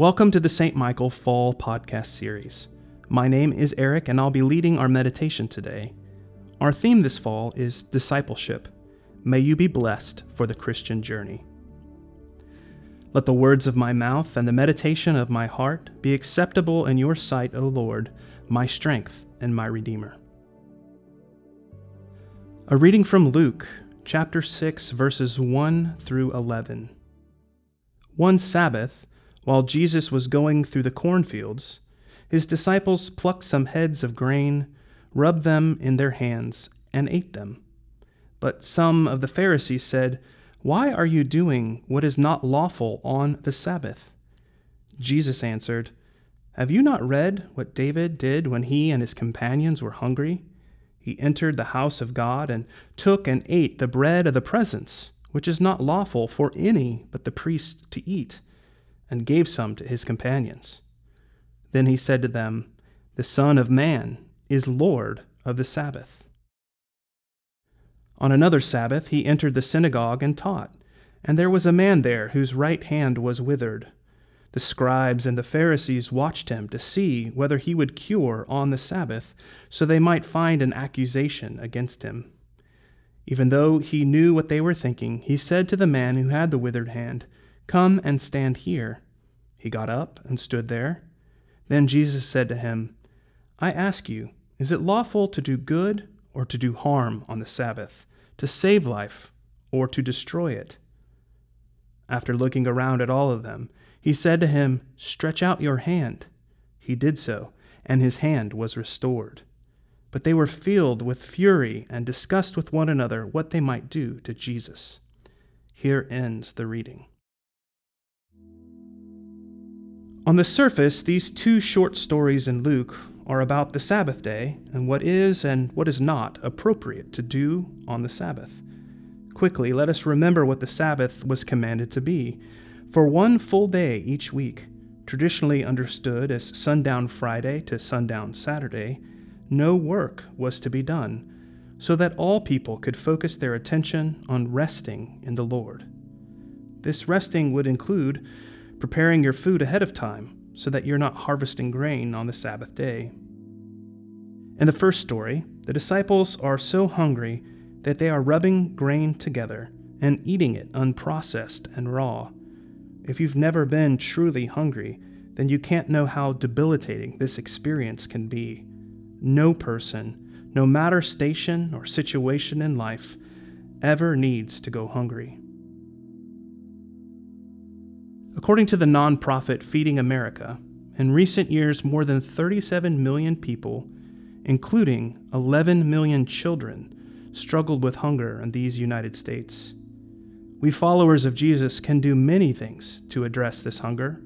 Welcome to the St. Michael Fall Podcast Series. My name is Eric, and I'll be leading our meditation today. Our theme this fall is discipleship. May you be blessed for the Christian journey. Let the words of my mouth and the meditation of my heart be acceptable in your sight, O Lord, my strength and my Redeemer. A reading from Luke, chapter 6, verses 1 through 11. One Sabbath, while Jesus was going through the cornfields, his disciples plucked some heads of grain, rubbed them in their hands, and ate them. But some of the Pharisees said, Why are you doing what is not lawful on the Sabbath? Jesus answered, Have you not read what David did when he and his companions were hungry? He entered the house of God and took and ate the bread of the presence, which is not lawful for any but the priest to eat, and gave some to his companions. Then he said to them, The Son of Man is Lord of the Sabbath. On another Sabbath he entered the synagogue and taught, and there was a man there whose right hand was withered. The scribes and the Pharisees watched him to see whether he would cure on the Sabbath, so they might find an accusation against him. Even though he knew what they were thinking, he said to the man who had the withered hand, Come and stand here. He got up and stood there. Then Jesus said to him, I ask you, is it lawful to do good or to do harm on the Sabbath, to save life or to destroy it? After looking around at all of them, he said to him, Stretch out your hand. He did so, and his hand was restored. But they were filled with fury and discussed with one another what they might do to Jesus. Here ends the reading. On the surface, these two short stories in Luke are about the Sabbath day and what is and what is not appropriate to do on the Sabbath. Quickly, let us remember what the Sabbath was commanded to be for one full day each week, traditionally understood as sundown Friday to sundown Saturday, no work was to be done, so that all people could focus their attention on resting in the Lord. This resting would include preparing your food ahead of time so that you're not harvesting grain on the Sabbath day. In the first story, the disciples are so hungry that they are rubbing grain together and eating it unprocessed and raw. If you've never been truly hungry, then you can't know how debilitating this experience can be. No person, no matter station or situation in life, ever needs to go hungry. According to the nonprofit Feeding America, in recent years, more than 37 million people, including 11 million children, struggled with hunger in these United States. We followers of Jesus can do many things to address this hunger.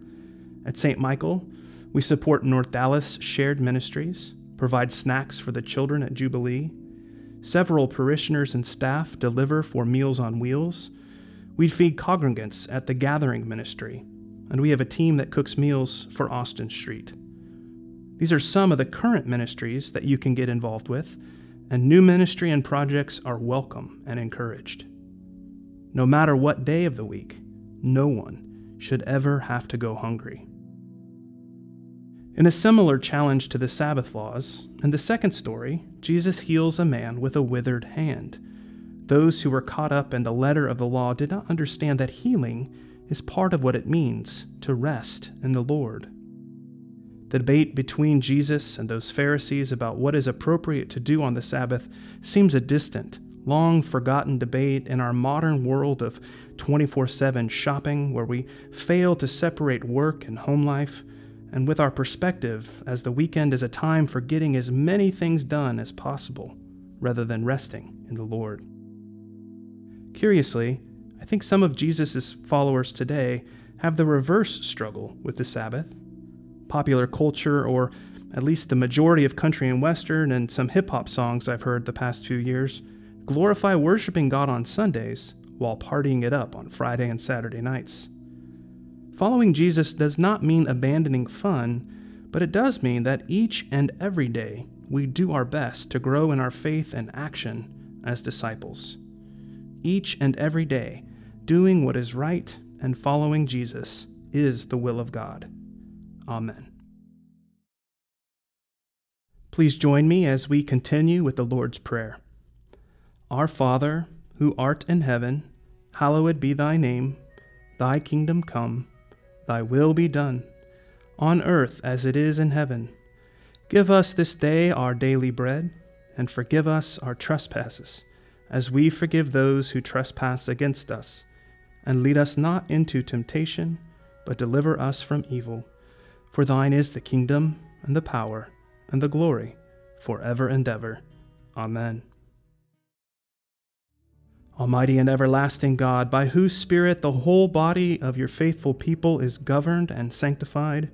At St. Michael, we support North Dallas Shared Ministries, provide snacks for the children at Jubilee. Several parishioners and staff deliver for Meals on Wheels. We feed congregants at the Gathering Ministry, and we have a team that cooks meals for Austin Street. These are some of the current ministries that you can get involved with, and new ministry and projects are welcome and encouraged. No matter what day of the week, no one should ever have to go hungry. In a similar challenge to the Sabbath laws, in the second story, Jesus heals a man with a withered hand. Those who were caught up in the letter of the law did not understand that healing is part of what it means to rest in the Lord. The debate between Jesus and those Pharisees about what is appropriate to do on the Sabbath seems a distant, long forgotten debate in our modern world of 24 7 shopping, where we fail to separate work and home life, and with our perspective as the weekend is a time for getting as many things done as possible, rather than resting in the Lord. Curiously, I think some of Jesus' followers today have the reverse struggle with the Sabbath. Popular culture, or at least the majority of country and western and some hip hop songs I've heard the past few years, glorify worshiping God on Sundays while partying it up on Friday and Saturday nights. Following Jesus does not mean abandoning fun, but it does mean that each and every day we do our best to grow in our faith and action as disciples. Each and every day, doing what is right and following Jesus is the will of God. Amen. Please join me as we continue with the Lord's Prayer. Our Father, who art in heaven, hallowed be thy name. Thy kingdom come, thy will be done, on earth as it is in heaven. Give us this day our daily bread, and forgive us our trespasses, as we forgive those who trespass against us. And lead us not into temptation, but deliver us from evil. For thine is the kingdom, and the power, and the glory, for ever and ever. Amen. Almighty and everlasting God, by whose Spirit the whole body of your faithful people is governed and sanctified,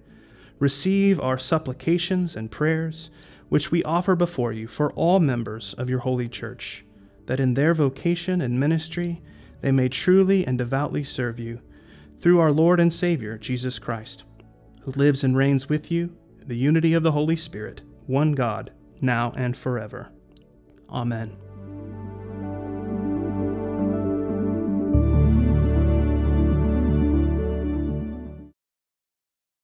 receive our supplications and prayers, which we offer before you for all members of your holy church, that in their vocation and ministry they may truly and devoutly serve you, through our Lord and Savior, Jesus Christ, who lives and reigns with you in the unity of the Holy Spirit, one God, now and forever. Amen.